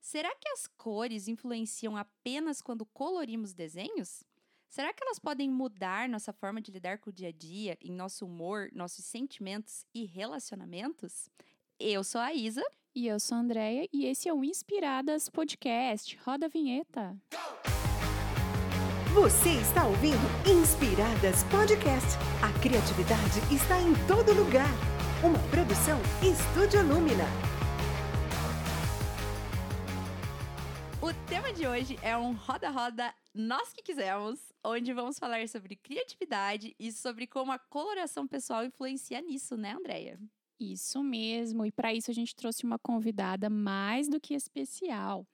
Será que as cores influenciam apenas quando colorimos desenhos? Será que elas podem mudar nossa forma de lidar com o dia a dia, em nosso humor, nossos sentimentos e relacionamentos? Eu sou a Isa. E eu sou a Andrea, e esse é o Inspiradas Podcast. Roda a vinheta. Você está ouvindo Inspiradas Podcast. A criatividade está em todo lugar. Uma produção Estúdio Lumina. De hoje é um roda-roda nós que quisermos, onde vamos falar sobre criatividade e sobre como a coloração pessoal influencia nisso, né, Andreia? Isso mesmo, e para isso a gente trouxe uma convidada mais do que especial.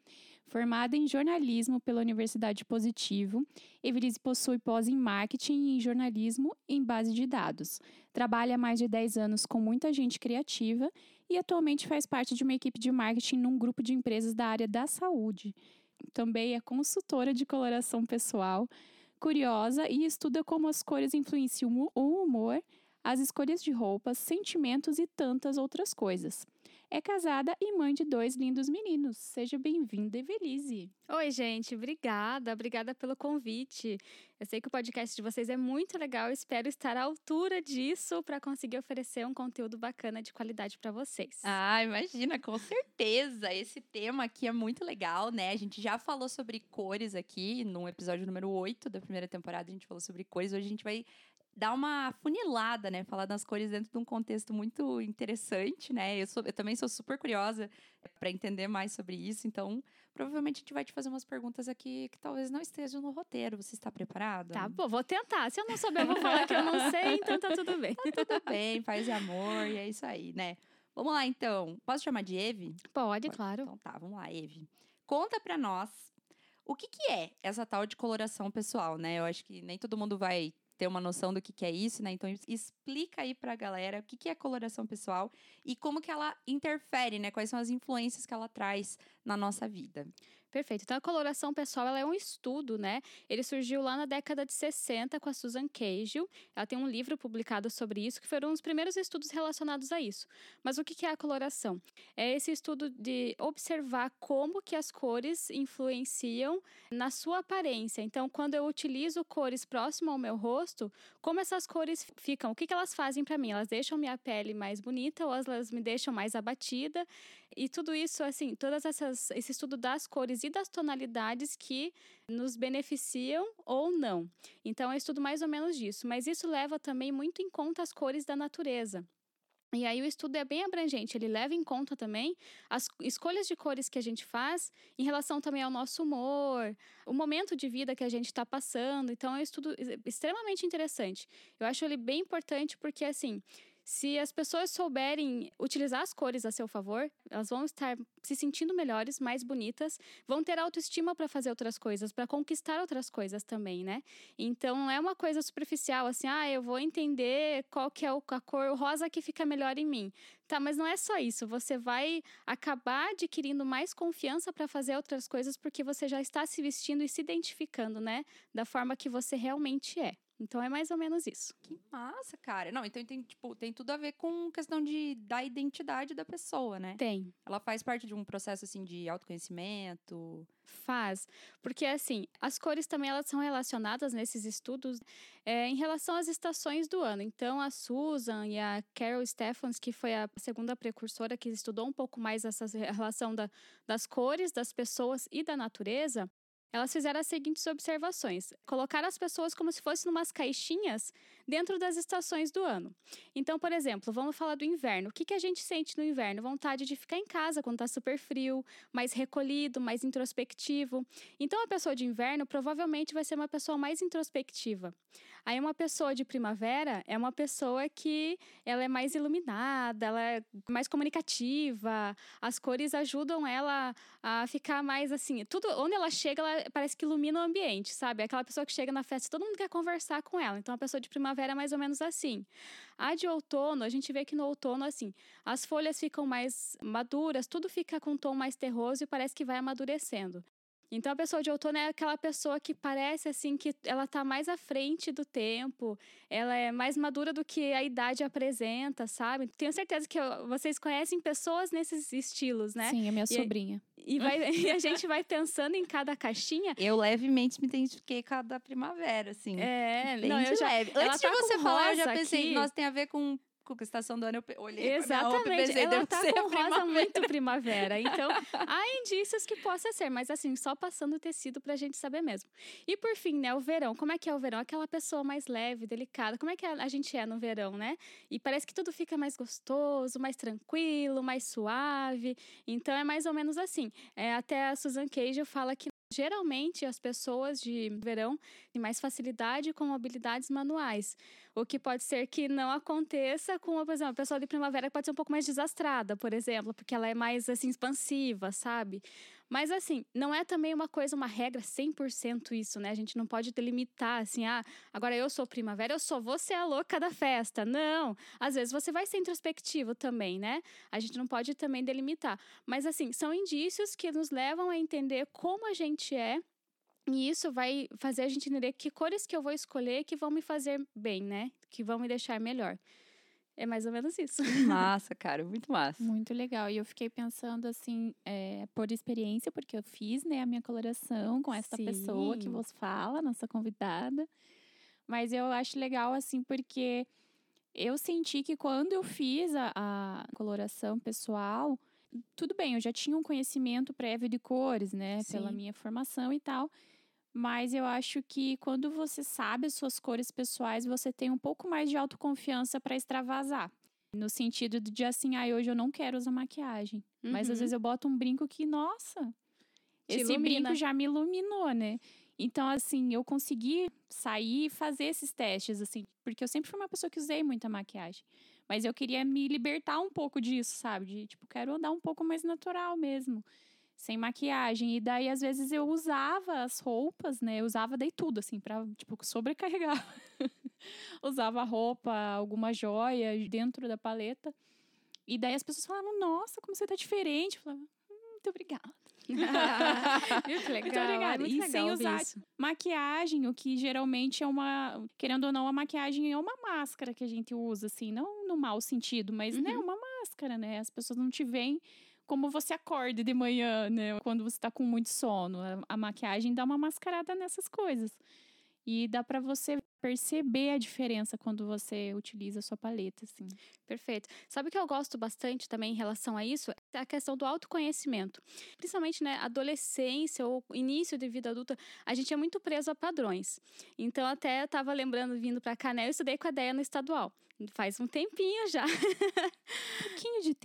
Formada em jornalismo pela Universidade Positivo, Evelise possui pós em marketing e em jornalismo em base de dados. Trabalha há mais de 10 anos com muita gente criativa e atualmente faz parte de uma equipe de marketing num grupo de empresas da área da saúde. Também é consultora de coloração pessoal, curiosa e estuda como as cores influenciam o humor, as escolhas de roupas, sentimentos e tantas outras coisas. É casada e mãe de dois lindos meninos. Seja bem-vinda, Evelise. Oi, gente, obrigada, obrigada pelo convite. Eu sei que o podcast de vocês é muito legal, espero estar à altura disso para conseguir oferecer um conteúdo bacana de qualidade para vocês. Ah, imagina, com certeza. Esse tema aqui é muito legal, né? A gente já falou sobre cores aqui no episódio número 8 da primeira temporada, a gente falou sobre cores. Hoje a gente vai dar uma funilada, né? Falar das cores dentro de um contexto muito interessante, né? Eu, sou, eu também sou super curiosa para entender mais sobre isso, então provavelmente a gente vai te fazer umas perguntas aqui que talvez não estejam no roteiro. Você está preparado? Tá bom, vou tentar. Se eu não souber, eu vou falar que eu não sei, então tá tudo bem. Tá tudo bem, paz e amor, e é isso aí, né? Vamos lá, então. Posso chamar de Eve? Pode, Pode. claro. Então tá, vamos lá, Eve. Conta pra nós o que, que é essa tal de coloração pessoal, né? Eu acho que nem todo mundo vai ter uma noção do que, que é isso, né? Então explica aí pra galera o que, que é coloração pessoal e como que ela interfere, né? Quais são as influências que ela traz na nossa vida. Perfeito. Então, a coloração pessoal ela é um estudo, né? Ele surgiu lá na década de 60 com a Susan Cahill. Ela tem um livro publicado sobre isso, que foram os primeiros estudos relacionados a isso. Mas o que é a coloração? É esse estudo de observar como que as cores influenciam na sua aparência. Então, quando eu utilizo cores próximo ao meu rosto, como essas cores ficam? O que, que elas fazem para mim? Elas deixam minha pele mais bonita ou elas me deixam mais abatida? E tudo isso, assim, todas essas, esse estudo das cores e das tonalidades que nos beneficiam ou não. Então, é estudo mais ou menos disso. Mas isso leva também muito em conta as cores da natureza. E aí o estudo é bem abrangente, ele leva em conta também as escolhas de cores que a gente faz em relação também ao nosso humor, o momento de vida que a gente está passando. Então é um estudo extremamente interessante. Eu acho ele bem importante porque assim, se as pessoas souberem utilizar as cores a seu favor, elas vão estar se sentindo melhores, mais bonitas, vão ter autoestima para fazer outras coisas, para conquistar outras coisas também, né? Então não é uma coisa superficial assim, ah, eu vou entender qual que é a cor rosa que fica melhor em mim. Tá, mas não é só isso. Você vai acabar adquirindo mais confiança para fazer outras coisas porque você já está se vestindo e se identificando, né, da forma que você realmente é. Então é mais ou menos isso. Que massa, cara. Não, então tem, tipo, tem tudo a ver com questão de, da identidade da pessoa, né? Tem. Ela faz parte de um processo, assim, de autoconhecimento? Faz. Porque, assim, as cores também, elas são relacionadas nesses estudos é, em relação às estações do ano. Então, a Susan e a Carol Stephens, que foi a segunda precursora que estudou um pouco mais essa relação da, das cores, das pessoas e da natureza, elas fizeram as seguintes observações: colocaram as pessoas como se fossem umas caixinhas dentro das estações do ano. Então, por exemplo, vamos falar do inverno. O que, que a gente sente no inverno? Vontade de ficar em casa quando está super frio, mais recolhido, mais introspectivo. Então, a pessoa de inverno provavelmente vai ser uma pessoa mais introspectiva. Aí, uma pessoa de primavera é uma pessoa que ela é mais iluminada, ela é mais comunicativa, as cores ajudam ela a ficar mais assim. Tudo onde ela chega, ela parece que ilumina o ambiente, sabe? Aquela pessoa que chega na festa, todo mundo quer conversar com ela. Então a pessoa de primavera é mais ou menos assim. A de outono, a gente vê que no outono, assim, as folhas ficam mais maduras, tudo fica com um tom mais terroso e parece que vai amadurecendo. Então a pessoa de outono é aquela pessoa que parece assim que ela tá mais à frente do tempo, ela é mais madura do que a idade apresenta, sabe? Tenho certeza que vocês conhecem pessoas nesses estilos, né? Sim, a minha e, sobrinha. E, vai, e, a gente vai pensando em cada caixinha. Eu levemente me identifiquei com a da primavera, assim. É, Bem não, eu já, leve. Antes de tá você falar, eu já pensei, aqui. nossa, tem a ver com com estação do ano, eu olhei Exatamente, pra ela tá com rosa muito primavera. Então, há indícios que possa ser, mas assim, só passando o tecido pra gente saber mesmo. E por fim, né, o verão. Como é que é o verão? Aquela pessoa mais leve, delicada. Como é que a gente é no verão, né? E parece que tudo fica mais gostoso, mais tranquilo, mais suave. Então, é mais ou menos assim. É, até a Susan Cage fala que Geralmente, as pessoas de verão têm mais facilidade com habilidades manuais, o que pode ser que não aconteça com, por exemplo, a pessoa de primavera pode ser um pouco mais desastrada, por exemplo, porque ela é mais assim expansiva, sabe? Mas assim, não é também uma coisa, uma regra 100% isso, né? A gente não pode delimitar assim, ah, agora eu sou primavera, eu sou você a louca da festa. Não, às vezes você vai ser introspectivo também, né? A gente não pode também delimitar. Mas assim, são indícios que nos levam a entender como a gente é e isso vai fazer a gente entender que cores que eu vou escolher que vão me fazer bem, né? Que vão me deixar melhor. É mais ou menos isso. Massa, cara, muito massa. Muito legal. E eu fiquei pensando assim, é, por experiência, porque eu fiz né, a minha coloração com essa Sim. pessoa que vos fala, nossa convidada. Mas eu acho legal, assim, porque eu senti que quando eu fiz a, a coloração pessoal, tudo bem, eu já tinha um conhecimento prévio de cores, né? Sim. Pela minha formação e tal. Mas eu acho que quando você sabe as suas cores pessoais, você tem um pouco mais de autoconfiança para extravasar. No sentido de assim, ah, hoje eu não quero usar maquiagem. Uhum. Mas às vezes eu boto um brinco que, nossa, Te esse ilumina. brinco já me iluminou, né? Então, assim, eu consegui sair e fazer esses testes, assim, porque eu sempre fui uma pessoa que usei muita maquiagem. Mas eu queria me libertar um pouco disso, sabe? De, tipo, quero andar um pouco mais natural mesmo sem maquiagem. E daí, às vezes, eu usava as roupas, né? Eu usava daí tudo, assim, pra, tipo, sobrecarregar. usava roupa, alguma joia dentro da paleta. E daí as pessoas falavam, nossa, como você tá diferente. Eu falava, hum, muito obrigada. Viu que legal. Muito obrigada. É muito e sem usar isso. maquiagem, o que geralmente é uma. Querendo ou não, a maquiagem é uma máscara que a gente usa, assim, não no mau sentido, mas né, uhum. né, uma máscara, né? As pessoas não te veem como você acorda de manhã, né? Quando você tá com muito sono. A, maquiagem dá uma mascarada nessas coisas. E dá para você perceber a diferença quando você utiliza a sua paleta, assim. Perfeito. Sabe o que eu gosto bastante também em relação a isso? É a questão do autoconhecimento. Principalmente, né, adolescência ou início de vida adulta, a gente é muito preso a padrões. Então, até eu tava lembrando, vindo para cá, né, eu estudei com a Deia no estadual. Faz um tempinho já.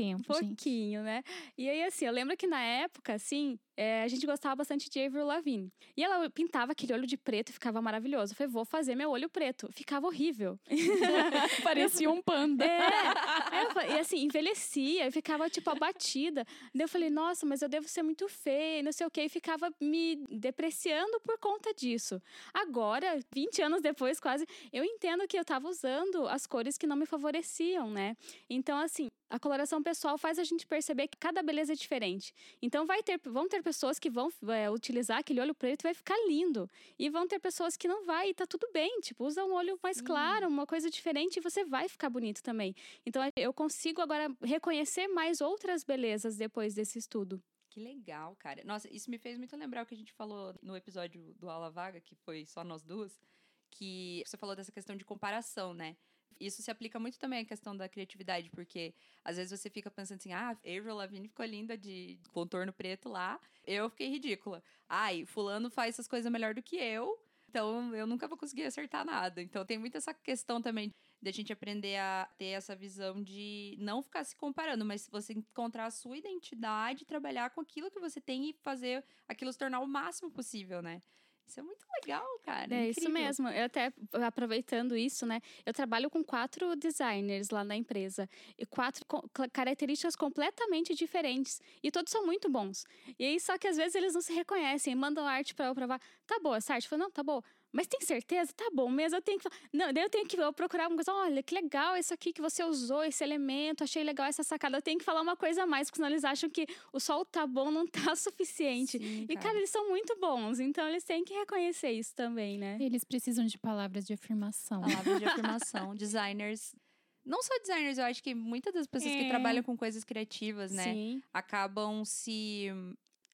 Tempo, Pouquinho, gente. né? E aí, assim, eu lembro que na época, assim, é, a gente gostava bastante de Avril Lavigne. E ela pintava aquele olho de preto e ficava maravilhoso. Eu falei, vou fazer meu olho preto. Ficava horrível. Parecia um panda. É, e assim, envelhecia e ficava, tipo, abatida. Daí eu falei, nossa, mas eu devo ser muito feia, não sei o quê. E ficava me depreciando por conta disso. Agora, 20 anos depois, quase, eu entendo que eu tava usando as cores que não me favoreciam, né? Então, assim, a coloração pessoal faz a gente perceber que cada beleza é diferente. Então vai ter, vão ter pessoas que vão é, utilizar aquele olho preto vai ficar lindo. E vão ter pessoas que não vai e tá tudo bem. Tipo, usa um olho mais claro, uma coisa diferente e você vai ficar bonito também. Então eu consigo agora reconhecer mais outras belezas depois desse estudo. Que legal, cara. Nossa, isso me fez muito lembrar o que a gente falou no episódio do Aula Vaga, que foi só nós duas, que você falou dessa questão de comparação, né? Isso se aplica muito também à questão da criatividade, porque às vezes você fica pensando assim, ah, Avril Lavigne ficou linda de contorno preto lá, eu fiquei ridícula. Ai, fulano faz essas coisas melhor do que eu, então eu nunca vou conseguir acertar nada. Então tem muito essa questão também de a gente aprender a ter essa visão de não ficar se comparando, mas você encontrar a sua identidade, trabalhar com aquilo que você tem e fazer aquilo se tornar o máximo possível, né? Isso é muito legal, cara. É isso mesmo. Eu até aproveitando isso, né? Eu trabalho com quatro designers lá na empresa e quatro características completamente diferentes e todos são muito bons. E aí só que às vezes eles não se reconhecem, mandam arte para eu provar. Tá boa essa arte? Eu falo, não, tá boa. Mas tem certeza? Tá bom mesmo, eu tenho que. Não, daí eu tenho que eu procurar uma coisa. Olha, que legal isso aqui que você usou, esse elemento, achei legal essa sacada. Eu tenho que falar uma coisa a mais, porque senão eles acham que o sol tá bom não tá suficiente. Sim, E, cara, eles são muito bons, então eles têm que reconhecer isso também, né? Eles precisam de palavras de afirmação. Palavras de afirmação. Designers. Não só designers, eu acho que muitas das pessoas que É. trabalham com coisas criativas, né? Sim. Acabam se.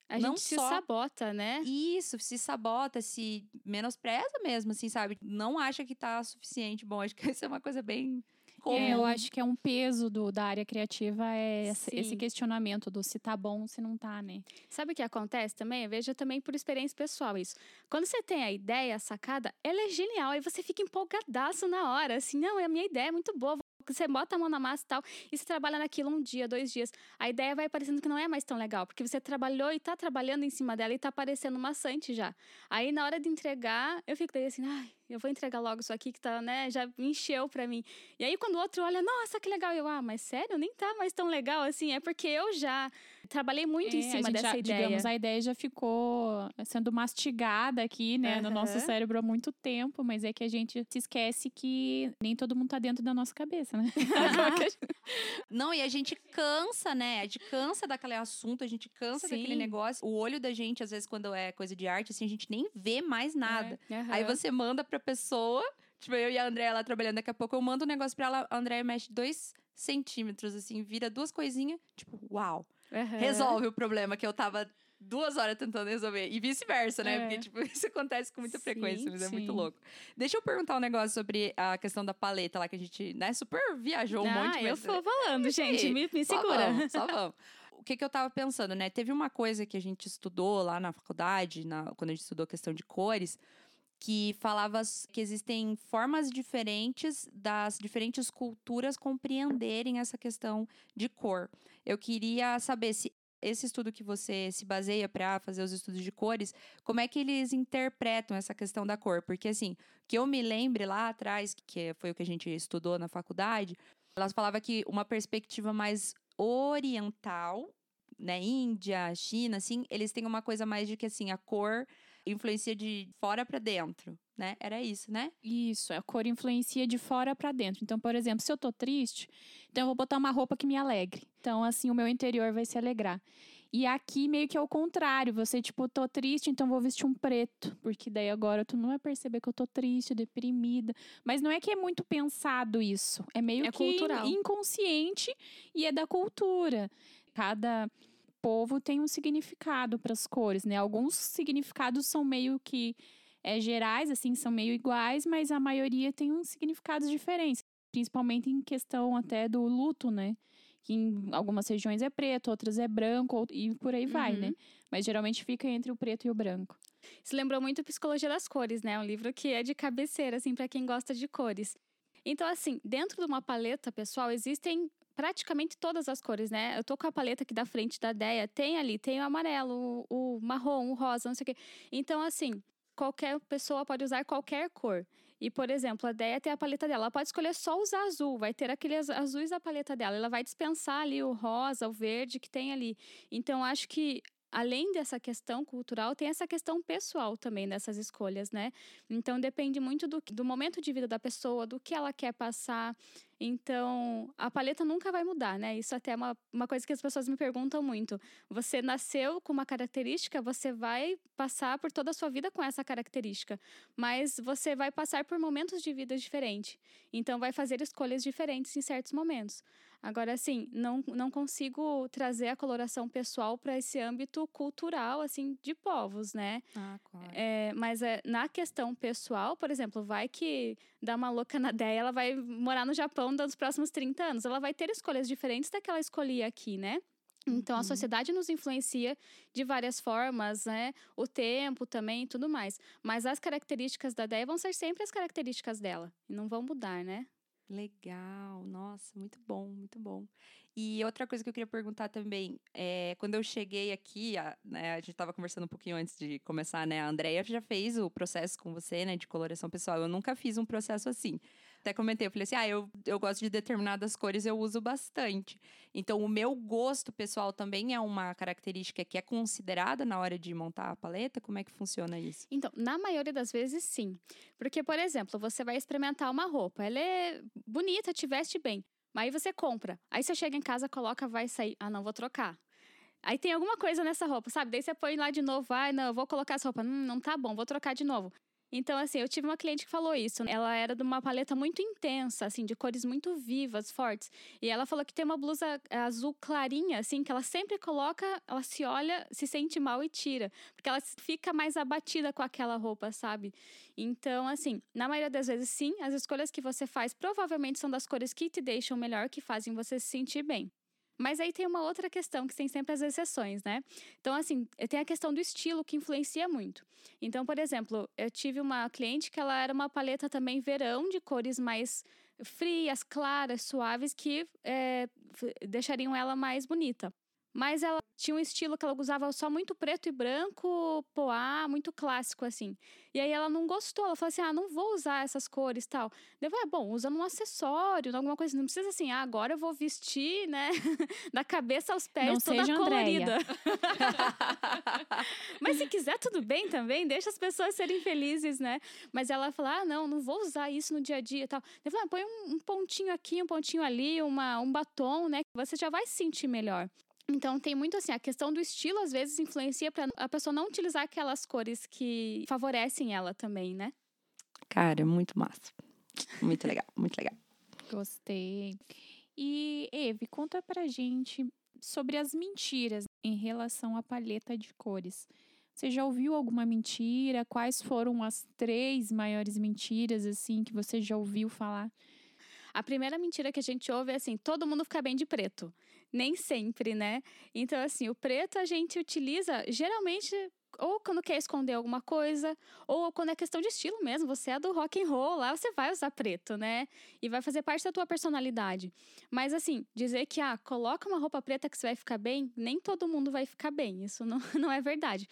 A Não gente se só- sabota, né? Isso, se sabota, se menospreza mesmo, assim, sabe? Não acha que tá suficiente. Bom, acho que isso é uma coisa bem comum. É, eu acho que é um peso do, da área criativa é esse, esse questionamento do se tá bom, se não tá, né? Sabe o que acontece também? Eu vejo também por experiência pessoal isso. Quando você tem a ideia, a sacada, ela é genial. Aí você fica empolgadaço na hora. Assim, não, a minha ideia é muito boa. Você bota a mão na massa e tal, e você trabalha naquilo um dia, dois dias. A ideia vai parecendo que não é mais tão legal, porque você trabalhou e tá trabalhando em cima dela e tá parecendo maçante já. Aí na hora de entregar, eu fico daí assim, ai, eu vou entregar logo isso aqui que tá, né, já encheu pra mim. E aí quando o outro olha, nossa, que legal, eu, ah, mas sério, nem tá mais tão legal assim, é porque eu já trabalhei muito em É, a cima gente dessa já, ideia. Digamos, a ideia já ficou sendo mastigada aqui, né, no nosso cérebro há muito tempo, mas é que a gente se esquece que nem todo mundo tá dentro da nossa cabeça, né? Não, e a gente cansa, né? A gente cansa daquele assunto, a gente cansa daquele Sim. negócio. O olho da gente, às vezes, quando é coisa de arte, assim, a gente nem vê mais nada. Aham. Aí você manda pra pessoa, tipo, eu e a Andréia lá trabalhando, daqui a pouco eu mando um negócio pra ela, a Andréia mexe dois centímetros, assim, vira duas coisinhas, tipo, uau, Aham. resolve o problema que eu tava duas horas tentando resolver. E vice-versa, né? É. Porque, tipo, isso acontece com muita Sim, frequência, mas é muito sim. louco. Deixa eu perguntar um negócio sobre a questão da paleta lá, que a gente, né, super viajou um ah, monte. eu mas- tô falando, gente, Sim, me, me só segura. vamos, só vamos. O que, que eu tava pensando, né? Teve uma coisa que a gente estudou lá na faculdade, na- quando a gente estudou questão de cores, que falava que existem formas diferentes das diferentes culturas compreenderem essa questão de cor. Eu queria saber se esse estudo que você se baseia para fazer os estudos de cores, como é que eles interpretam essa questão da cor? Porque assim, que eu me lembre lá atrás, que foi o que a gente estudou na faculdade, elas falavam que uma perspectiva mais oriental, né, Índia, China, assim, eles têm uma coisa mais de que assim, a cor influencia de fora para dentro, né? Era isso, né? Isso, a cor influencia de fora pra dentro. Então, por exemplo, se eu tô triste, então eu vou botar uma roupa que me alegre. Então, assim, o meu interior vai se alegrar. E aqui meio que é o contrário, você tipo, tô triste, então vou vestir um preto, porque daí agora tu não vai perceber que eu tô triste, deprimida, mas não é que é muito pensado isso, é meio É que cultural. inconsciente e é da cultura. Cada povo tem um significado para as cores, né? Alguns significados são meio que é, gerais, assim, são meio iguais, mas a maioria tem uns significados diferentes, principalmente em questão até do luto, né? Que em algumas regiões é preto, outras é branco, e por aí vai, Uhum. né? Mas geralmente fica entre o preto e o branco. Isso lembrou muito Psicologia das Cores, né? Um livro que é de cabeceira, assim, para quem gosta de cores. Então, assim, dentro de uma paleta, pessoal, existem praticamente todas as cores, né? Eu tô com a paleta aqui da frente da Deia, tem ali, tem o amarelo, o, o marrom, o rosa, não sei o quê. Então, assim, qualquer pessoa pode usar qualquer cor. E, por exemplo, a Deia tem a paleta dela. Ela pode escolher só usar azul, vai ter aqueles azuis da paleta dela. Ela vai dispensar ali o rosa, o verde que tem ali. Então, acho que além dessa questão cultural, tem essa questão pessoal também dessas escolhas, né? Então depende muito do, do momento de vida da pessoa, do que ela quer passar. Então, a paleta nunca vai mudar, né? Isso até é uma, uma coisa que as pessoas me perguntam muito. Você nasceu com uma característica, você vai passar por toda a sua vida com essa característica. Mas você vai passar por momentos de vida diferentes. Então, vai fazer escolhas diferentes em certos momentos. Agora, assim, não, não consigo trazer a coloração pessoal para esse âmbito cultural, assim, de povos, né? Ah, claro. É, mas é, na questão pessoal, por exemplo, vai que dá uma louca na ideia, ela vai morar no Japão nos próximos 30 anos. Ela vai ter escolhas diferentes da que ela escolhia aqui, né? Então, a Uhum. sociedade nos influencia de várias formas, né? O tempo também e tudo mais. Mas as características da ideia vão ser sempre as características dela. E não vão mudar, né? Legal, nossa, muito bom, muito bom. E outra coisa que eu queria perguntar também, é, quando eu cheguei aqui, a, né, a gente estava conversando um pouquinho antes de começar, né? A Andrea já fez o processo com você, né, de coloração pessoal. Eu nunca fiz um processo assim. Até comentei, eu falei assim, ah, eu, eu gosto de determinadas cores, eu uso bastante. Então, o meu gosto pessoal também é uma característica que é considerada na hora de montar a paleta? Como é que funciona isso? Então, na maioria das vezes, sim. Porque, por exemplo, você vai experimentar uma roupa, ela é bonita, te veste bem. Mas aí você compra. Aí você chega em casa, coloca, vai sair. Ah, não, vou trocar. Aí tem alguma coisa nessa roupa, sabe? Daí você põe lá de novo, ai, não, eu vou colocar essa roupa. Hum, não tá bom, vou trocar de novo. Então, assim, eu tive uma cliente que falou isso. Ela era de uma paleta muito intensa, assim, de cores muito vivas, fortes. E ela falou que tem uma blusa azul clarinha, assim, que ela sempre coloca, ela se olha, se sente mal e tira. Porque ela fica mais abatida com aquela roupa, sabe? Então, assim, na maioria das vezes, sim, as escolhas que você faz provavelmente são das cores que te deixam melhor, que fazem você se sentir bem. Mas aí tem uma outra questão que tem sempre as exceções, né? Então, assim, tem a questão do estilo que influencia muito. Então, por exemplo, eu tive uma cliente que ela era uma paleta também verão de cores mais frias, claras, suaves, que é, deixariam ela mais bonita. Mas ela tinha um estilo que ela usava só muito preto e branco, poá, muito clássico, assim. E aí ela não gostou, ela falou assim: ah, não vou usar essas cores tal. Eu falei, ah, bom, usa num acessório, alguma coisa. Não precisa assim, ah, agora eu vou vestir, né, da cabeça aos pés, não toda seja colorida. Mas se quiser, tudo bem também, deixa as pessoas serem felizes, né? Mas ela falou: ah, não, não vou usar isso no dia a dia e tal. Eu falei, ah, põe um, um pontinho aqui, um pontinho ali, uma, um batom, né? Você já vai se sentir melhor. Então tem muito assim, a questão do estilo às vezes influencia para a pessoa não utilizar aquelas cores que favorecem ela também, né? Cara, muito massa. Muito legal, muito legal. Gostei. E Eve, conta pra gente sobre as mentiras em relação à paleta de cores. Você já ouviu alguma mentira? Quais foram as três maiores mentiras assim que você já ouviu falar? A primeira mentira que a gente ouve é assim: todo mundo fica bem de preto. Nem sempre, né? Então, assim, o preto a gente utiliza geralmente ou quando quer esconder alguma coisa, ou quando é questão de estilo mesmo, você é do rock and roll, lá você vai usar preto, né? E vai fazer parte da tua personalidade. Mas assim, dizer que ah, coloca uma roupa preta que você vai ficar bem, nem todo mundo vai ficar bem. Isso não, não é verdade.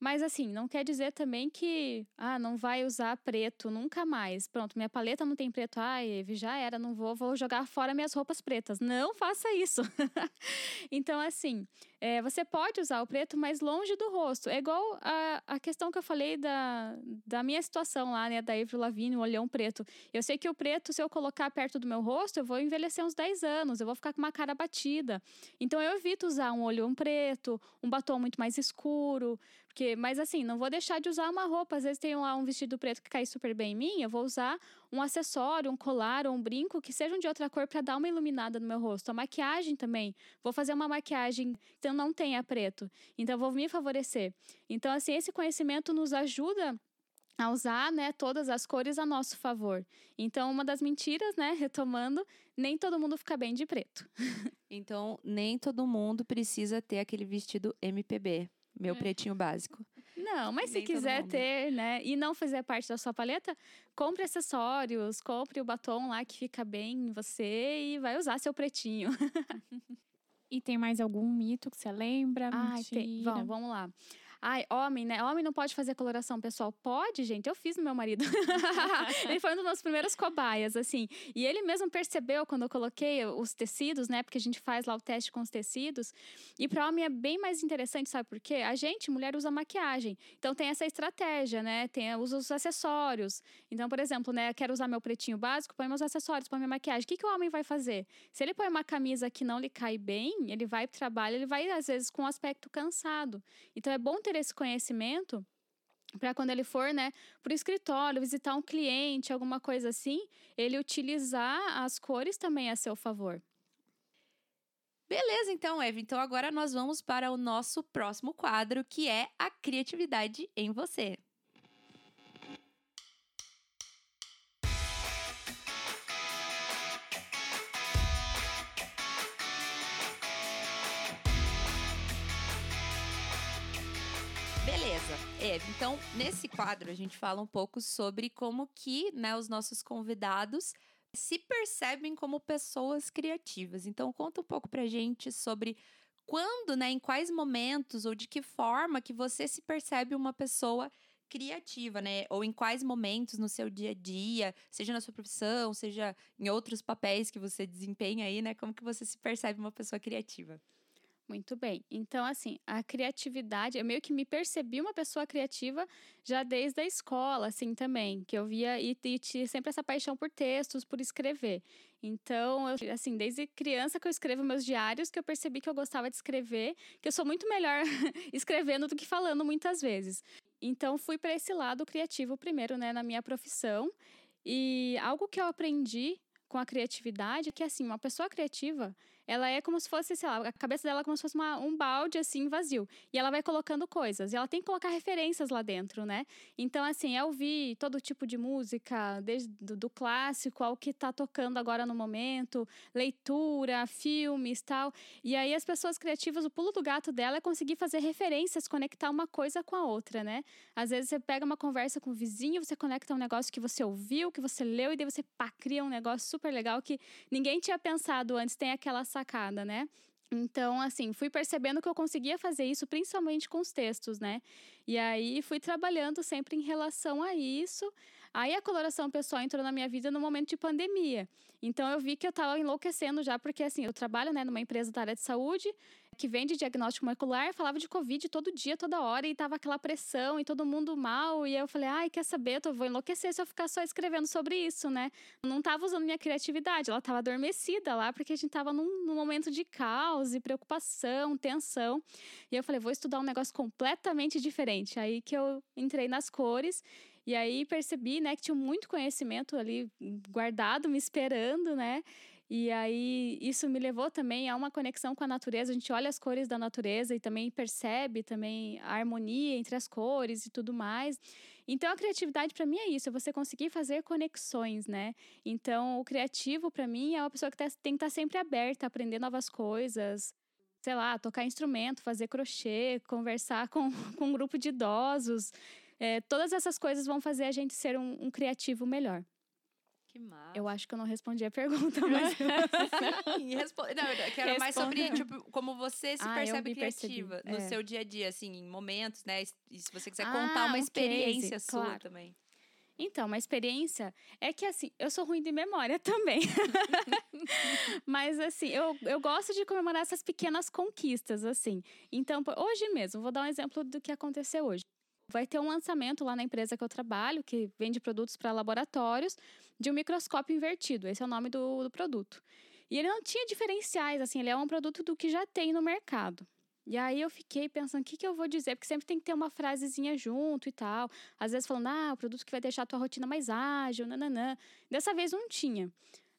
Mas assim, não quer dizer também que, ah, não vai usar preto nunca mais. Pronto, minha paleta não tem preto. Ah, Eve, já era, não vou, vou jogar fora minhas roupas pretas. Não faça isso. então, assim, é, você pode usar o preto, mas longe do rosto. É igual a, a questão que eu falei da, da minha situação lá, né, da Avril Lavigne, o olhão preto. Eu sei que o preto, se eu colocar perto do meu rosto, eu vou envelhecer uns 10 anos, eu vou ficar com uma cara batida. Então, eu evito usar um olhão preto, um batom muito mais escuro, porque, mas assim, não vou deixar de usar uma roupa. Às vezes tem lá um vestido preto que cai super bem em mim, eu vou usar um acessório, um colar ou um brinco que sejam de outra cor para dar uma iluminada no meu rosto. A maquiagem também. Vou fazer uma maquiagem que não tenha preto. Então, vou me favorecer. Então, assim, esse conhecimento nos ajuda a usar, né, todas as cores a nosso favor. Então, uma das mentiras, né, retomando, nem todo mundo fica bem de preto. Então, nem todo mundo precisa ter aquele vestido MPB, meu é. pretinho básico. Não, mas se quiser ter, né, e não fazer parte da sua paleta, compre acessórios, compre o batom lá que fica bem em você e vai usar seu pretinho. e tem mais algum mito que você lembra? Ai, tem. Bom, vamos lá. Ai, homem, né? Homem não pode fazer coloração, pessoal. Pode, gente. Eu fiz no meu marido. ele foi um dos meus primeiros cobaias, assim. E ele mesmo percebeu quando eu coloquei os tecidos, né? Porque a gente faz lá o teste com os tecidos. E para homem é bem mais interessante, sabe por quê? A gente, mulher, usa maquiagem. Então tem essa estratégia, né? Tem, usa os acessórios. Então, por exemplo, né? Quero usar meu pretinho básico, põe meus acessórios, põe minha maquiagem. O que, que o homem vai fazer? Se ele põe uma camisa que não lhe cai bem, ele vai pro trabalho, ele vai, às vezes, com um aspecto cansado. Então é bom ter esse conhecimento para quando ele for, né, para o escritório, visitar um cliente, alguma coisa assim, ele utilizar as cores também a seu favor. Beleza, então, Eve. Então agora nós vamos para o nosso próximo quadro, que é a criatividade em você. Eve. Então, nesse quadro, a gente fala um pouco sobre como que né, os nossos convidados se percebem como pessoas criativas. Então, conta um pouco pra gente sobre quando, né, em quais momentos ou de que forma que você se percebe uma pessoa criativa, né? Ou em quais momentos no seu dia a dia, seja na sua profissão, seja em outros papéis que você desempenha aí, né? Como que você se percebe uma pessoa criativa? Muito bem. Então, assim, a criatividade, eu meio que me percebi uma pessoa criativa já desde a escola, assim, também, que eu via e, e tinha sempre essa paixão por textos, por escrever. Então, eu, assim, desde criança que eu escrevo meus diários, que eu percebi que eu gostava de escrever, que eu sou muito melhor escrevendo do que falando muitas vezes. Então, fui para esse lado criativo primeiro, né, na minha profissão. E algo que eu aprendi com a criatividade é que, assim, uma pessoa criativa, ela é como se fosse, sei lá, a cabeça dela é como se fosse uma, um balde, assim, vazio. E ela vai colocando coisas. E ela tem que colocar referências lá dentro, né? Então, assim, eu ouvir todo tipo de música, desde do, do clássico ao que tá tocando agora no momento, leitura, filmes tal. E aí, as pessoas criativas, o pulo do gato dela é conseguir fazer referências, conectar uma coisa com a outra, né? Às vezes, você pega uma conversa com o vizinho, você conecta um negócio que você ouviu, que você leu, e daí você, pá, cria um negócio super legal que ninguém tinha pensado antes. Tem aquela sacada, né? Então, assim, fui percebendo que eu conseguia fazer isso, principalmente com os textos, né? E aí fui trabalhando sempre em relação a isso. Aí a coloração pessoal entrou na minha vida no momento de pandemia. Então eu vi que eu estava enlouquecendo já, porque assim, eu trabalho né, numa empresa da área de saúde que vende diagnóstico molecular, falava de Covid todo dia, toda hora, e tava aquela pressão e todo mundo mal. E eu falei, ai, quer saber? Eu vou enlouquecer se eu ficar só escrevendo sobre isso, né? Não tava usando minha criatividade, ela tava adormecida lá, porque a gente tava num, num momento de caos e preocupação, tensão. E eu falei, vou estudar um negócio completamente diferente. Aí que eu entrei nas cores. E aí percebi, né, que tinha muito conhecimento ali guardado, me esperando, né? E aí isso me levou também a uma conexão com a natureza. A gente olha as cores da natureza e também percebe também a harmonia entre as cores e tudo mais. Então a criatividade para mim é isso, é você conseguir fazer conexões, né? Então o criativo para mim é uma pessoa que tá, tem que estar tá sempre aberta, a aprender novas coisas, sei lá, tocar instrumento, fazer crochê, conversar com, com um grupo de idosos. É, todas essas coisas vão fazer a gente ser um, um criativo melhor. Que massa. Eu acho que eu não respondi a pergunta, mas. Sim, respo... Não, eu quero mais sobre tipo, como você se Ah, percebe me percebi, criativa no é. seu dia a dia, assim, em momentos, né? E se você quiser Ah, contar uma um experiência case, sua claro. também. Então, uma experiência é que assim, eu sou ruim de memória também. Mas assim, eu, eu gosto de comemorar essas pequenas conquistas, assim. Então, hoje mesmo, vou dar um exemplo do que aconteceu hoje. Vai ter um lançamento lá na empresa que eu trabalho, que vende produtos para laboratórios, de um microscópio invertido. Esse é o nome do, do produto. E ele não tinha diferenciais, assim, ele é um produto do que já tem no mercado. E aí eu fiquei pensando, o que, que eu vou dizer? Porque sempre tem que ter uma frasezinha junto e tal. Às vezes falando, ah, o produto que vai deixar a tua rotina mais ágil, nananã. Dessa vez não tinha.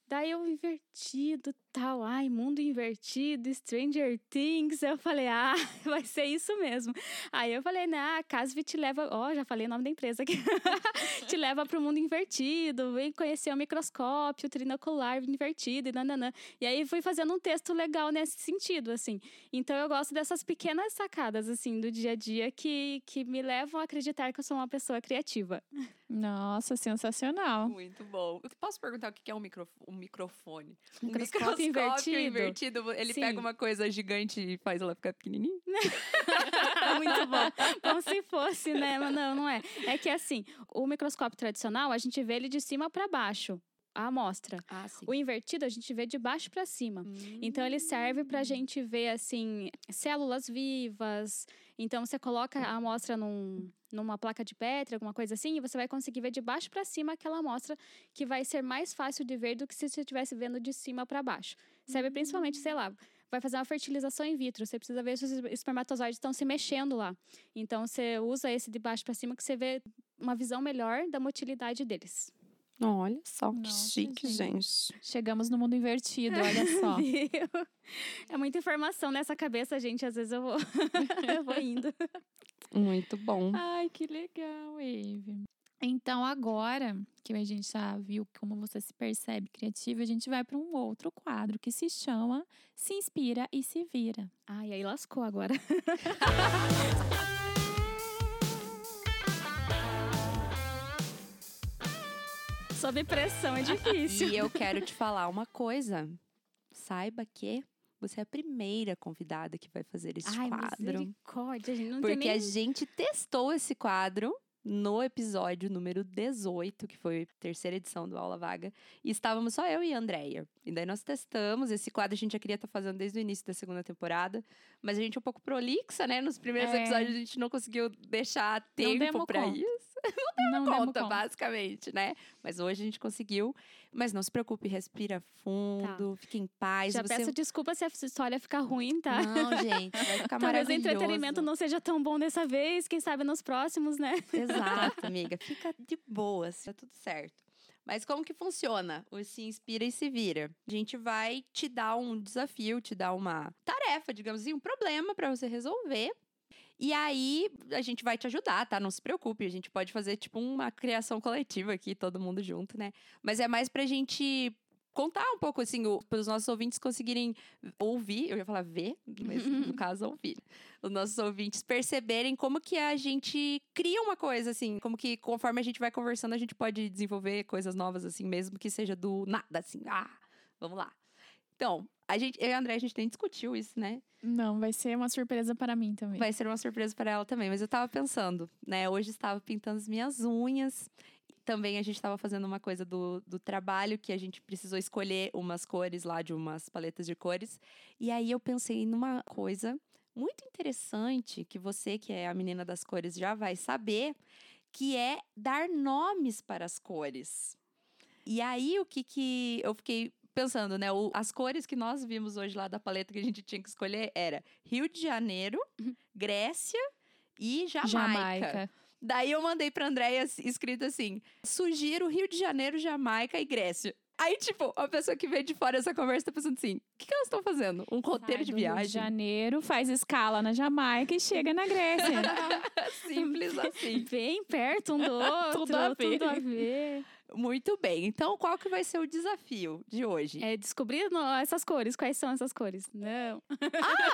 Daí eu invertido, tal, ai, mundo invertido, Stranger Things. Eu falei, ah, vai ser isso mesmo. Aí eu falei, né, a Casvi te leva, ó, já falei o nome da empresa aqui. te leva para o mundo invertido, vem conhecer o microscópio, o trinocular invertido e nananã. E aí fui fazendo um texto legal nesse sentido, assim. Então eu gosto dessas pequenas sacadas, assim, do dia a dia que, que me levam a acreditar que eu sou uma pessoa criativa. Nossa, sensacional. Muito bom. Eu posso perguntar o que é um, micro... um microfone? Um Microscópio invertido. invertido, Ele Sim. pega uma coisa gigante e faz ela ficar pequenininha? Muito bom. Como se fosse, né? Mas não, não é. É que assim, o microscópio tradicional, a gente vê ele de cima para baixo, a amostra. Ah. O invertido, a gente vê de baixo para cima. Então ele serve pra gente ver assim células vivas. Então você coloca a amostra num, numa placa de Petri, alguma coisa assim, e você vai conseguir ver de baixo para cima aquela amostra que vai ser mais fácil de ver do que se você estivesse vendo de cima para baixo. Serve principalmente, sei lá, vai fazer uma fertilização in vitro, você precisa ver se os espermatozoides estão se mexendo lá. Então você usa esse de baixo para cima que você vê uma visão melhor da motilidade deles. Olha só, que Nossa, chique, gente. gente. Chegamos no mundo invertido, olha só. É muita informação nessa cabeça, gente. Às vezes eu vou, eu vou indo. Muito bom. Ai, que legal, Eve. Então, agora que a gente já viu como você se percebe criativa, a gente vai para um outro quadro que se chama Se Inspira e Se Vira. Ai, aí lascou agora. Sob pressão é difícil. E eu quero te falar uma coisa. Saiba que você é a primeira convidada que vai fazer este Ai, quadro. misericórdia, gente. Não Porque tem nem... a gente testou esse quadro no episódio número 18, que foi a terceira edição do Aula Vaga, e estávamos só eu e a Andrea. E daí nós testamos, esse quadro a gente já queria estar fazendo desde o início da segunda temporada, mas a gente é um pouco prolixa, né? Nos primeiros É. episódios a gente não conseguiu deixar tempo demos pra conta. isso. Não Conta, conta. basicamente, né? Mas hoje a gente conseguiu. Mas não se preocupe, respira fundo, fique em paz. Já você... peço desculpa se a história ficar ruim, tá? Não, gente, vai ficar Talvez o maravilhoso. entretenimento não seja tão bom dessa vez, quem sabe nos próximos, né? Exato, amiga. Fica de boa, tá tudo certo. Mas como que funciona o Se Inspira e Se Vira? A gente vai te dar um desafio, te dar uma tarefa, digamos assim, um problema para você resolver. E aí, a gente vai te ajudar, tá? Não se preocupe, a gente pode fazer tipo uma criação coletiva aqui, todo mundo junto, né? Mas é mais pra gente contar um pouco, assim, para os nossos ouvintes conseguirem ouvir, eu ia falar ver, mas no caso ouvir. Os nossos ouvintes perceberem como que a gente cria uma coisa, assim, como que conforme a gente vai conversando, a gente pode desenvolver coisas novas, assim, mesmo que seja do nada, assim, ah, vamos lá. Então, a gente, eu e a André, a gente nem discutiu isso, né? Não, vai ser uma surpresa para mim também. Vai ser uma surpresa para ela também. Mas eu tava pensando, né? Hoje estava pintando as minhas unhas. Também a gente estava fazendo uma coisa do, do trabalho que a gente precisou escolher umas cores lá de umas paletas de cores. E aí eu pensei numa coisa muito interessante que você, que é a menina das cores, já vai saber, que é dar nomes para as cores. E aí o que que eu fiquei pensando, né? o- as cores que nós vimos hoje lá da paleta que a gente tinha que escolher era Rio de Janeiro, Grécia e Jamaica. Jamaica. Daí eu mandei pra Andréia escrito assim: sugiro Rio de Janeiro, Jamaica e Grécia. Aí, tipo, a pessoa que veio de fora dessa conversa tá pensando assim: o que, que elas estão fazendo? Um roteiro Sai de do Rio de viagem? Janeiro, faz escala na Jamaica e chega na Grécia. Simples assim. Bem perto um do outro. Tudo a ver. Tudo a ver. Muito bem. Então, qual que vai ser o desafio de hoje? É descobrir no- essas cores. Quais são essas cores? Não. Ah,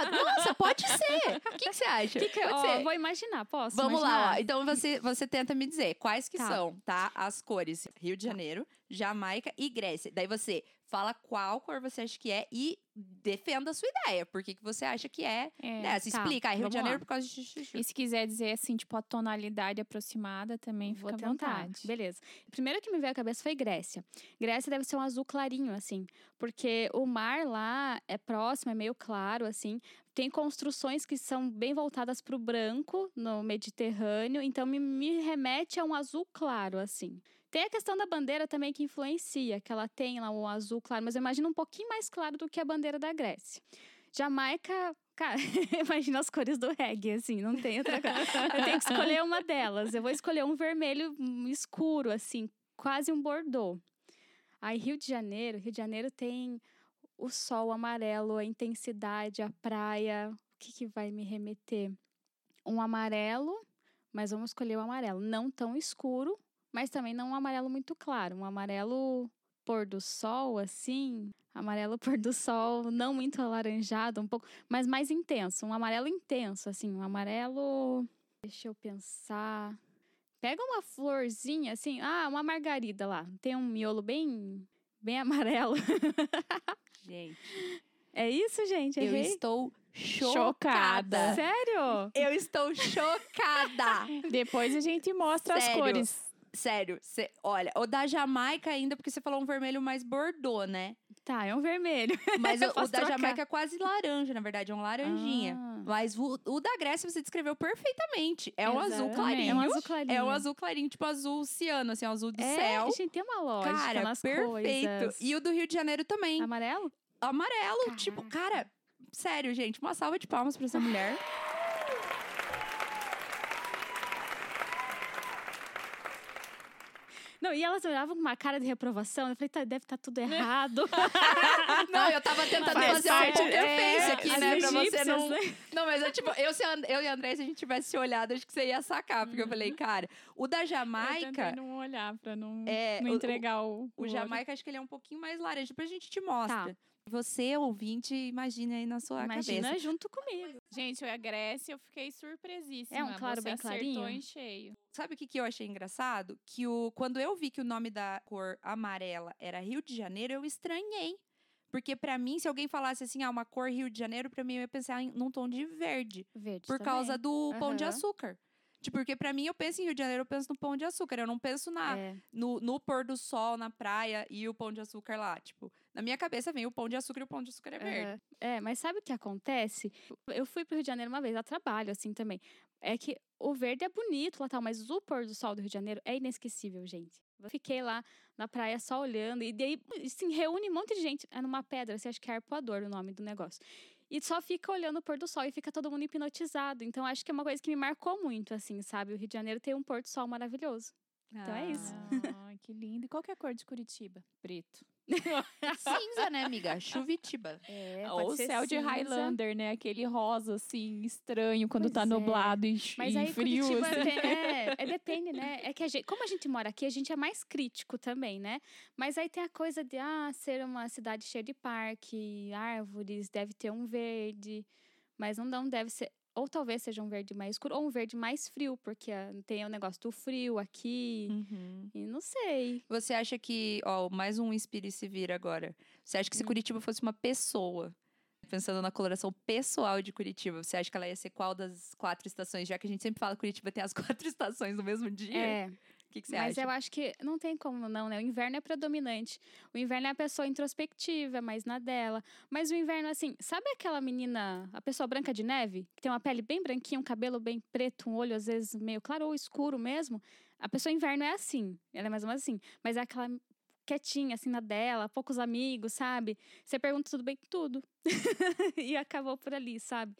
pode ser! O que, que você acha? Que que, Pode ó, ser. vou imaginar, posso? Vamos lá, ó. imaginar? Então você, você tenta me dizer quais que Tá. são, tá? As cores Rio de Janeiro, Jamaica e Grécia. Daí você fala qual cor você acha que é e defenda a sua ideia. Por que, que você acha que é? É. né? Tá, explica, ah, Rio de Janeiro lá. por causa de chuchu. E se quiser dizer assim, tipo, a tonalidade aproximada também Vou fica à vontade. Beleza. Primeiro que me veio à cabeça foi Grécia. Grécia deve ser um azul clarinho, assim. Porque o mar lá é próximo, é meio claro, assim. Tem construções que são bem voltadas para o branco no Mediterrâneo. Então me, me remete a um azul claro, assim. Tem a questão da bandeira também que influencia, que ela tem lá um azul claro, mas eu imagino um pouquinho mais claro do que a bandeira da Grécia. Jamaica, cara, imagina as cores do reggae, assim, não tem outra coisa. Eu tenho que escolher uma delas. Eu vou escolher um vermelho escuro, assim, quase um bordô. Aí, Rio de Janeiro, Rio de Janeiro tem o sol amarelo, a intensidade, a praia. O que, que vai me remeter? Um amarelo, mas vamos escolher o amarelo. Não tão escuro, mas também não um amarelo muito claro. Um amarelo pôr do sol, assim. Amarelo pôr do sol, não muito alaranjado, um pouco, mas mais intenso. Um amarelo intenso, assim. Um amarelo. Deixa eu pensar. Pega uma florzinha, assim. Ah, uma margarida lá. Tem um miolo bem. Bem amarelo. Gente, É isso, gente? eu Errei? estou Chocada. chocada. Sério? Eu estou chocada. Depois a gente mostra as Sério? cores. Sério, cê- olha, o da Jamaica ainda, porque você falou um vermelho mais bordô, né? Tá, é um vermelho. Mas o, o da trocar. Jamaica é quase laranja, na verdade, é um laranjinha. Ah. Mas o, o da Grécia você descreveu perfeitamente. É um azul clarinho. É um azul clarinho. É um azul clarinho, tipo azul ciano, assim, um azul do é, céu. gente, tem uma lógica Cara, nas perfeito. coisas. E o do Rio de Janeiro também. Amarelo? Amarelo, tipo, cara, sério, gente, uma salva de palmas pra essa mulher. Não, e elas olhavam com uma cara de reprovação. Eu falei, tá, deve estar tudo errado. Não, eu tava tentando Faz fazer um parte, poker é, face aqui, né? Pra você egípcias, não. né? Não, mas eu, tipo, eu, se eu e a André, se a gente tivesse se olhado, acho que você ia sacar. Porque eu falei, cara, o da Eu Jamaica. não olhar pra não, É, não o- entregar o, O olho. Jamaica, acho que ele é um pouquinho mais laranja. Depois a gente te mostra. Você, ouvinte, imagine aí na sua Imagina cabeça. junto comigo. Gente, a Grécia, eu fiquei surpresíssima. É um claro Você bem acertou clarinho? em cheio. Sabe o que, que eu achei engraçado? Que o, quando eu vi que o nome da cor amarela era Rio de Janeiro, eu estranhei. Porque pra mim, se alguém falasse assim, ah, uma cor Rio de Janeiro, pra mim eu ia pensar em, num tom de verde. Verde Por também. causa do pão de açúcar. Tipo, porque pra mim, eu penso em Rio de Janeiro, eu penso no Pão de Açúcar. Eu não penso na, É. no, no pôr do sol na praia e o Pão de Açúcar lá. Tipo, na minha cabeça vem o Pão de Açúcar e o Pão de Açúcar é verde. Aham. É, mas sabe o que acontece? Eu fui pro Rio de Janeiro uma vez, a trabalho, assim, também. É que o verde é bonito lá tal, mas o pôr do sol do Rio de Janeiro é inesquecível, gente. Eu fiquei lá na praia só olhando, e daí, assim, reúne um monte de gente. É numa pedra, você acha que é arpoador o nome do negócio. E só fica olhando o pôr do sol e fica todo mundo hipnotizado. Então, acho que é uma coisa que me marcou muito, assim, sabe? O Rio de Janeiro tem um pôr do sol maravilhoso. Então é isso. Ai, que lindo. E qual que é a cor de Curitiba? Preto. Cinza, né, amiga? Chuvitiba. É, Ou o céu de Highlander, né? Aquele rosa, assim, estranho, quando tá Pois é. nublado e, Mas e aí frio. Curitiba assim. tem, é, é, depende, né? É que a gente, como a gente mora aqui, a gente é mais crítico também, né? Mas aí tem a coisa de ah, ser uma cidade cheia de parque, árvores, deve ter um verde, mas não, não deve ser. Ou talvez seja um verde mais escuro, ou um verde mais frio, porque ah, tem o negócio do frio aqui. Uhum. E não sei. Você acha que, ó, mais um Inspire se vira agora. Você acha que se Hum. Curitiba fosse uma pessoa, pensando na coloração pessoal de Curitiba, você acha que ela ia ser qual das quatro estações? Já que a gente sempre fala que Curitiba tem as quatro estações no mesmo dia. É, que, que você mas acha? eu acho que não tem como não, né? O inverno é predominante. O inverno é a pessoa introspectiva, mais na dela. Mas o inverno, assim, sabe aquela menina, a pessoa branca de neve, que tem uma pele bem branquinha, um cabelo bem preto, um olho às vezes meio claro ou escuro mesmo? A pessoa inverno é assim, ela é mais ou menos assim. Mas é aquela quietinha, assim, na dela, poucos amigos, sabe? Você pergunta tudo bem? Tudo. e acabou por ali, sabe?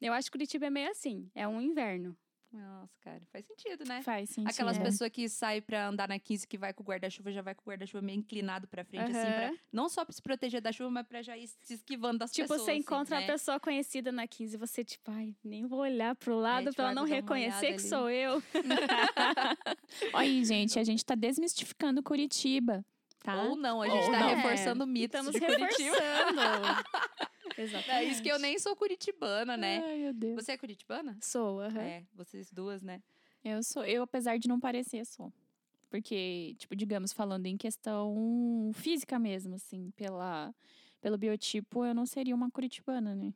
Eu acho que Curitiba é meio assim, é um inverno. Nossa, cara, faz sentido, né? Faz sentido. Aquelas é. pessoas que saem pra andar na 15 que vai com o guarda-chuva, já vai com o guarda-chuva meio inclinado pra frente, assim, pra, não só pra se proteger da chuva, mas pra já ir se esquivando das Tipo, pessoas. você encontra assim, a né? pessoa conhecida na 15 e você, tipo, ai, nem vou olhar pro lado tipo, pra ela não reconhecer que ali. sou eu. Aí, gente, a gente tá desmistificando Curitiba, tá? Ou não, a gente Ou tá não. reforçando mitos Estamos de Curitiba. Exatamente. É isso que eu nem sou curitibana, né? Ai, meu Deus. Você é curitibana? Sou, aham. É, vocês duas, né? Eu sou, eu, apesar de não parecer, sou. Porque, tipo, digamos, falando em questão física mesmo, assim, pela, pelo biotipo, eu não seria uma curitibana, né?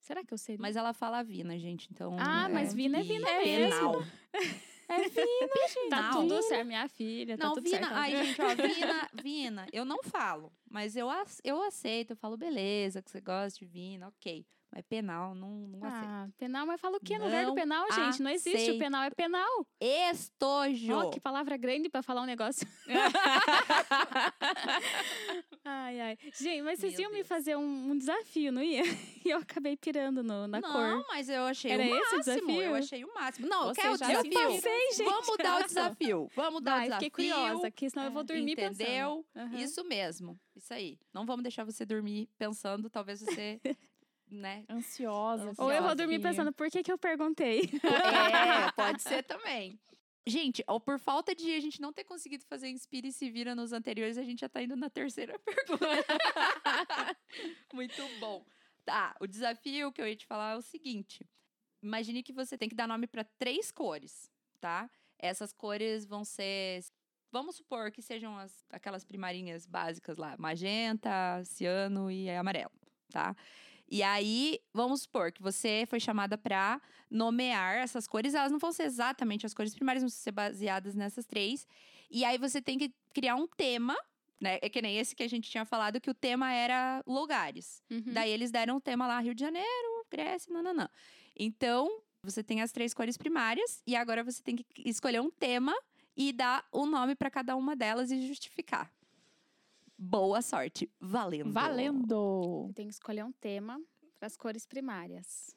Será que eu sei? Mas ela fala Vina, gente, então... Ah, mas Vina é Vina e mesmo. É Vina, gente. Tá Não. tudo certo, minha filha, tá Não, tudo Vina, certo. ai, gente, ó, Vina, Vina, eu não falo, mas eu, eu aceito, eu falo, beleza, que você gosta de Vina, ok. Mas penal, não, não aceito. Ah, penal, mas fala o quê no lugar do Não penal, gente? Não existe, o penal é penal. Estojo! Ó, que palavra grande pra falar um negócio. ai, ai. Gente, mas vocês Meu iam me Deus. fazer um, um desafio, não ia? E eu acabei pirando no, na não, cor. mas eu achei Era o esse o máximo. desafio? Eu achei o máximo. Não, Você quer o desafio? viu? Passei, gente. Vamos dar o desafio. Vamos dar Vai, o desafio. fiquei curiosa, que senão eu vou dormir Entendeu? pensando. Aham. Isso mesmo. Isso aí. Não vamos deixar você dormir pensando, talvez você, né? Ansiosa. Ou eu vou dormir pensando, por que que eu perguntei? É, pode ser também. Gente, ou por falta de a gente não ter conseguido fazer Inspire e se vira nos anteriores, a gente já tá indo na terceira pergunta. Muito bom. Tá, o desafio que eu ia te falar é o seguinte: imagine que você tem que dar nome para três cores, tá? Essas cores vão ser. Vamos supor que sejam as, aquelas primarinhas básicas lá: magenta, ciano e amarelo, tá? E aí, vamos supor que você foi chamada para nomear essas cores, elas não vão ser exatamente as cores primárias, vão ser baseadas nessas três. E aí você tem que criar um tema, né? É que nem esse que a gente tinha falado, que o tema era lugares. Uhum. Daí eles deram o tema lá, Rio de Janeiro, Grécia, nananã. Então, você tem as três cores primárias, e agora você tem que escolher um tema e dar o nome para cada uma delas e justificar. Boa sorte. Valendo. Valendo! Eu tenho que escolher um tema para as cores primárias.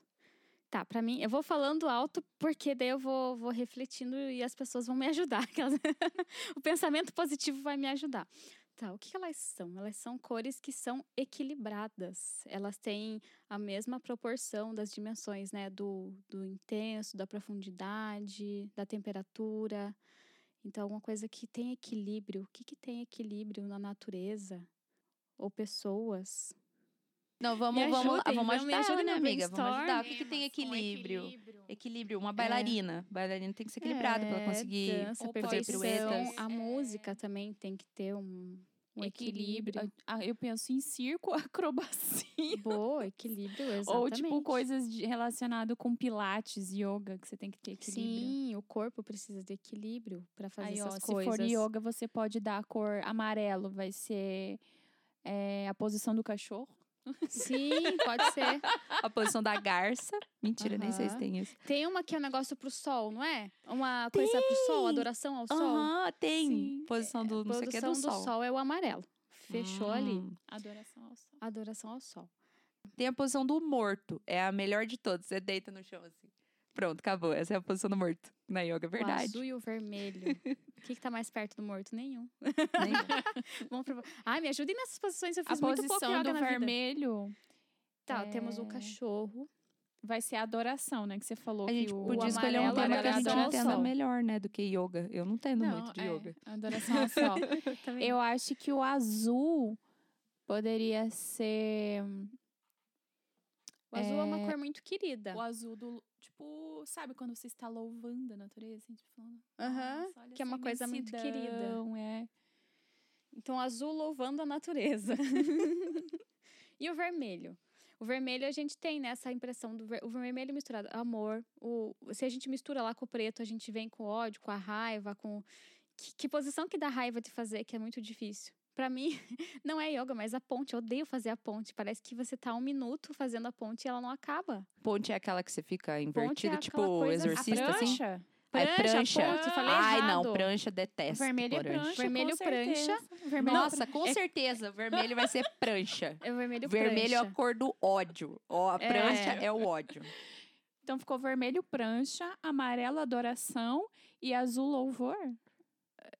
Tá, pra mim, eu vou falando alto porque daí eu vou, vou refletindo e as pessoas vão me ajudar. aquelas- o pensamento positivo vai me ajudar. Tá, o que que elas são? Elas são cores que são equilibradas. Elas têm a mesma proporção das dimensões, né? Do, do intenso, da profundidade, da temperatura. Então, alguma coisa que tem equilíbrio. O que, que tem equilíbrio na natureza? Ou pessoas? Não, vamos, vamos, ajudem, vamos vamos- me ajudar, ela, ajudem né, amiga? Vamos ajudar. O que, que tem com equilíbrio? Equilíbrio, uma bailarina. Bailarina tem que ser equilibrada pra ela É, conseguir dança, fazer piruetas. A música também tem que ter um Um equilíbrio. Ah, eu penso em circo, acrobacia. Boa, equilíbrio, exatamente. Ou, tipo, coisas de, relacionado com pilates, yoga, que você tem que ter equilíbrio. Sim, o corpo precisa de equilíbrio para fazer Aí, ó, essas se coisas. for yoga, você pode dar a cor amarelo, vai ser é, a posição do cachorro. Sim, pode ser. A posição da garça. Mentira, nem sei se tem isso. Tem uma que é um negócio pro sol, não é? Uma coisa pro sol, adoração ao sol. Aham, tem. Sim. Posição do não sei o que Produção do, do sol. é o amarelo. Fechou ali. Hum. Adoração ao sol. Adoração ao sol. Tem a posição do morto. É a melhor de todas. Você deita no chão assim. Pronto, acabou. Essa é a posição do morto. Na yoga, é O verdade. azul e o vermelho. O que, que tá mais perto do morto? Nenhum. Nem- Vamos provar. Ai, me ajudem nessas posições. Eu A fiz muito pouco posição yoga do na vida. vermelho Tá, temos o é- cachorro. vai ser a adoração, né? Que você falou A gente que o podia o escolher um amarelo tema que a gente entenda melhor, né? Do que yoga. Eu não entendo Não, muito de é, yoga. Adoração ao sol. Eu acho que o azul poderia ser O azul é uma é, cor muito querida. o azul do. Tipo, sabe quando você está louvando a natureza? Assim, tipo, falando, Aham, "Nossa, olha que é uma coisa muito querida. imensidão", É. Então, azul louvando a natureza. e o vermelho? O vermelho a gente tem nessa impressão do ver- o vermelho misturado amor. O, se a gente mistura lá com o preto, a gente vem com ódio, com a raiva, com que, que posição que dá raiva de fazer que é muito difícil. Pra mim, não é yoga, mas a ponte. Eu odeio fazer a ponte. Parece que você tá um minuto fazendo a ponte e ela não acaba. Ponte é aquela que você fica invertido, aquela tipo exorcista, assim? prancha. Ai, Prancha, prancha. ponte, eu falei Ai, errado. não, prancha detesto. Vermelho é prancha. prancha. Vermelho com prancha. Vermelho Nossa, com certeza. Vermelho vai ser prancha. É o vermelho, Vermelho é a prancha. cor do ódio. Ó, a É. prancha é o ódio. Então ficou vermelho prancha, amarelo adoração e azul louvor.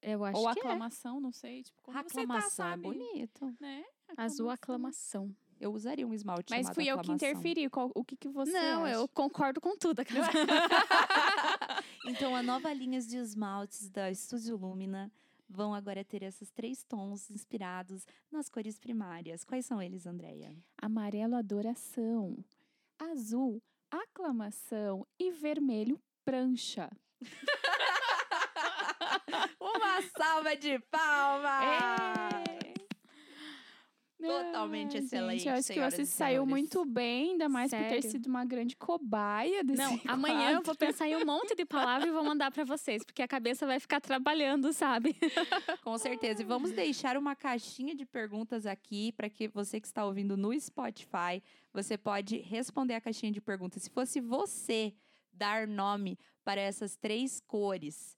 Eu acho Ou que é. aclamação, não sei. Tipo, como Aclamação você tá, é sabe? bonito. Né? Azul aclamação. Eu usaria um esmalte Mas fui eu que aclamação. interferi. Qual- o que, que você Não, acha? eu concordo com tudo. aquela- Então, a nova linha de esmaltes da Estúdio Lumina vão agora ter esses três tons inspirados nas cores primárias. Quais são eles, Andréia? Amarelo, adoração. Azul, aclamação. E vermelho, prancha. Uma salva de palmas! É. Totalmente Ai, excelente, Gente, eu acho que você saiu senhores. muito bem, ainda mais por ter Sério? sido uma grande cobaia desse Não, amanhã eu vou quadro. pensar em um monte de palavras e vou mandar pra vocês, porque a cabeça vai ficar trabalhando, sabe? Com certeza. E vamos deixar uma caixinha de perguntas aqui para que você que está ouvindo no Spotify, você pode responder a caixinha de perguntas. Se fosse você dar nome para essas três cores,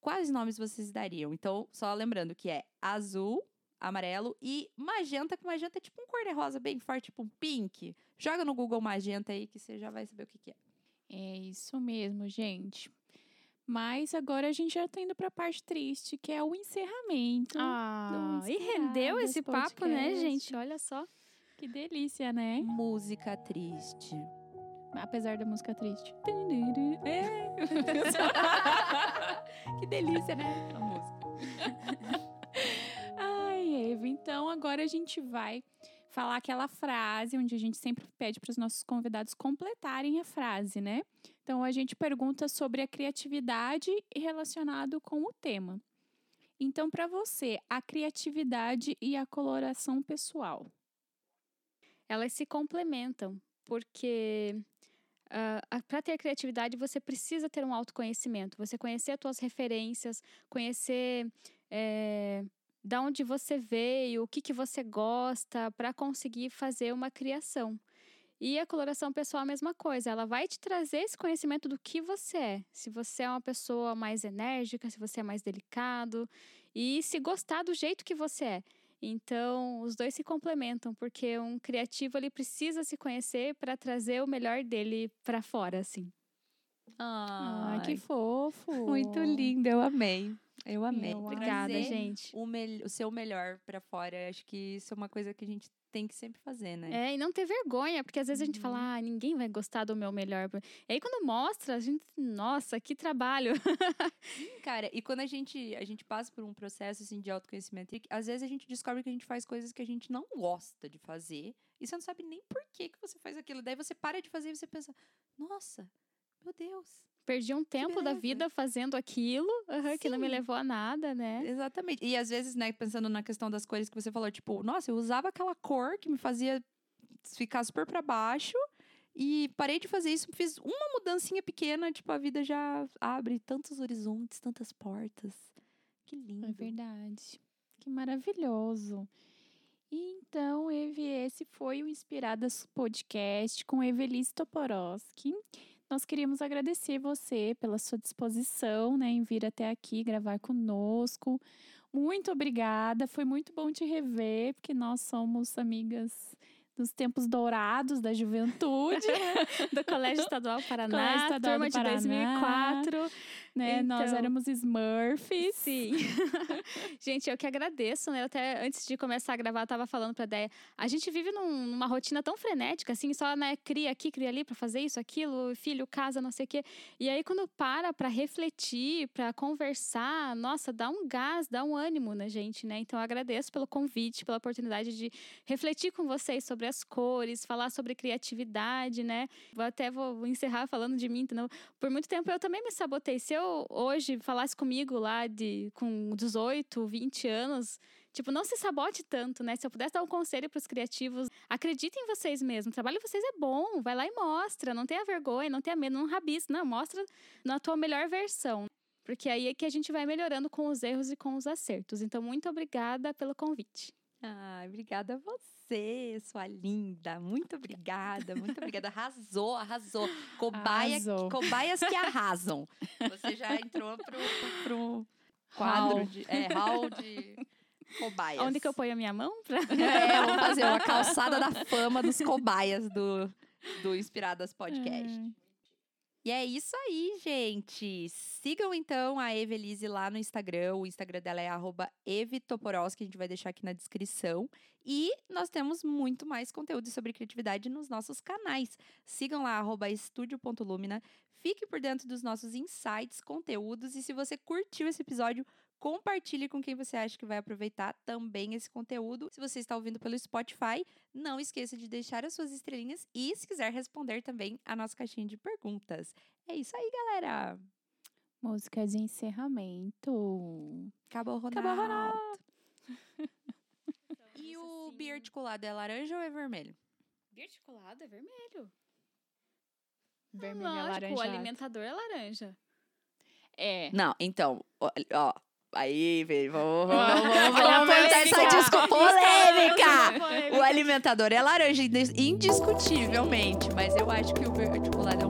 quais nomes vocês dariam? Então, só lembrando que é azul, amarelo e magenta, que magenta é tipo um cor-de-rosa bem forte, tipo um pink. Joga no Google magenta aí que você já vai saber o que, que é. É isso mesmo, gente. Mas agora a gente já tá indo pra parte triste, que é o encerramento. Ah, e rendeu esse papo, né, Podcast. gente? Olha só. Que delícia, né? Música triste. Apesar da música triste. É. que delícia, né? A música. Ai, Eva, então agora a gente vai falar aquela frase onde a gente sempre pede para os nossos convidados completarem a frase, né? Então a gente pergunta sobre a criatividade relacionado com o tema. Então, para você, a criatividade e a coloração pessoal. Elas se complementam, porque para ter criatividade você precisa ter um autoconhecimento. Você conhecer as tuas referências, conhecer é, da onde você veio, o que, que você gosta, para conseguir fazer uma criação. E a coloração pessoal é a mesma coisa, ela vai te trazer esse conhecimento do que você é. Se você é uma pessoa mais enérgica, se você é mais delicado, e se gostar do jeito que você é. Então, os dois se complementam, porque um criativo ele precisa se conhecer para trazer o melhor dele para fora, assim. Ai, que fofo. Muito lindo, eu amei. Eu amei. Eu Obrigada, gente. O, o seu melhor pra fora. Acho que isso é uma coisa que a gente tem que sempre fazer, né? É, e não ter vergonha, porque às vezes a gente fala, ah, ninguém vai gostar do meu melhor. E aí, quando mostra, a gente, nossa, que trabalho. Cara, e quando a gente, a gente passa por um processo assim, de autoconhecimento, às vezes a gente descobre que a gente faz coisas que a gente não gosta de fazer, e você não sabe nem por que, que você faz aquilo. Daí você para de fazer e você pensa, nossa, meu Deus, Perdi um tempo da vida fazendo aquilo, aham, que não me levou a nada, né? Exatamente. E às vezes, né, pensando na questão das cores que você falou, tipo, nossa, eu usava aquela cor que me fazia ficar super pra baixo e parei de fazer isso, fiz uma mudancinha pequena, tipo, a vida já abre tantos horizontes, tantas portas. Que lindo. É verdade. Que maravilhoso. E então, Eve, esse foi o Inspiradas Podcast com Evelise Toporowski. Nós queríamos agradecer você pela sua disposição né, em vir até aqui gravar conosco. Muito obrigada. Foi muito bom te rever, porque nós somos amigas dos tempos dourados da juventude. Do Colégio Estadual Paraná, Colégio Estadual turma de Paraná. 2004. né? Nós Então. éramos Smurfs. Sim. gente, eu que agradeço, né? Eu até antes de começar a gravar, eu tava falando pra Déia. A gente vive num- numa rotina tão frenética, assim, só, né, cria aqui, cria ali pra fazer isso, aquilo, filho, casa, não sei o quê. E aí, quando para pra refletir, pra conversar, nossa, dá um gás, dá um ânimo na gente, né? Então, eu agradeço pelo convite, pela oportunidade de refletir com vocês sobre as cores, falar sobre criatividade, né? Vou até vou encerrar falando de mim, entendeu? Por muito tempo eu também me sabotei. Se eu hoje falasse comigo lá de com 18, 20 anos, tipo, não se sabote tanto, né? Se eu pudesse dar um conselho para os criativos, acreditem em vocês mesmos. O trabalho de vocês é bom, vai lá e mostra, não tenha vergonha, não tenha medo, não rabisca, não, mostra na tua melhor versão. Porque aí é que a gente vai melhorando com os erros e com os acertos. Então, muito obrigada pelo convite. Ai, obrigada a você, sua linda. Muito obrigada, muito obrigada. Arrasou, arrasou. Cobaia, Arrasou. cobaias que arrasam. Você já entrou pro, pro quadro Hall. de. É, hall de cobaias. Onde que eu ponho a minha mão? Pra... É, vamos fazer uma calçada da fama dos cobaias do, do Inspiradas Podcast. E é isso aí, gente. Sigam então a Evelise lá no Instagram. O Instagram dela é arroba evitoporowski, a gente vai deixar aqui na descrição. E nós temos muito mais conteúdo sobre criatividade nos nossos canais. Sigam lá, arroba estúdio.lumina. Fique por dentro dos nossos insights, conteúdos. E se você curtiu esse episódio, compartilhe com quem você acha que vai aproveitar também esse conteúdo. Se você está ouvindo pelo Spotify, não esqueça de deixar as suas estrelinhas e, se quiser responder também, a nossa caixinha de perguntas. É isso aí, galera. Música de encerramento. Acabou, Ronaldo. Acabou, Ronaldo. E o biarticulado é laranja ou é vermelho? Biarticulado é vermelho. Vermelho Lógico, o alaranjado. alimentador é laranja. É. Não, então, ó. Aí, velho, vamos, vamos- vamos, vamos- vamos essa disco polêmica! O alimentador é laranja, indis- indiscutivelmente, mas eu acho que o biarticulado é um.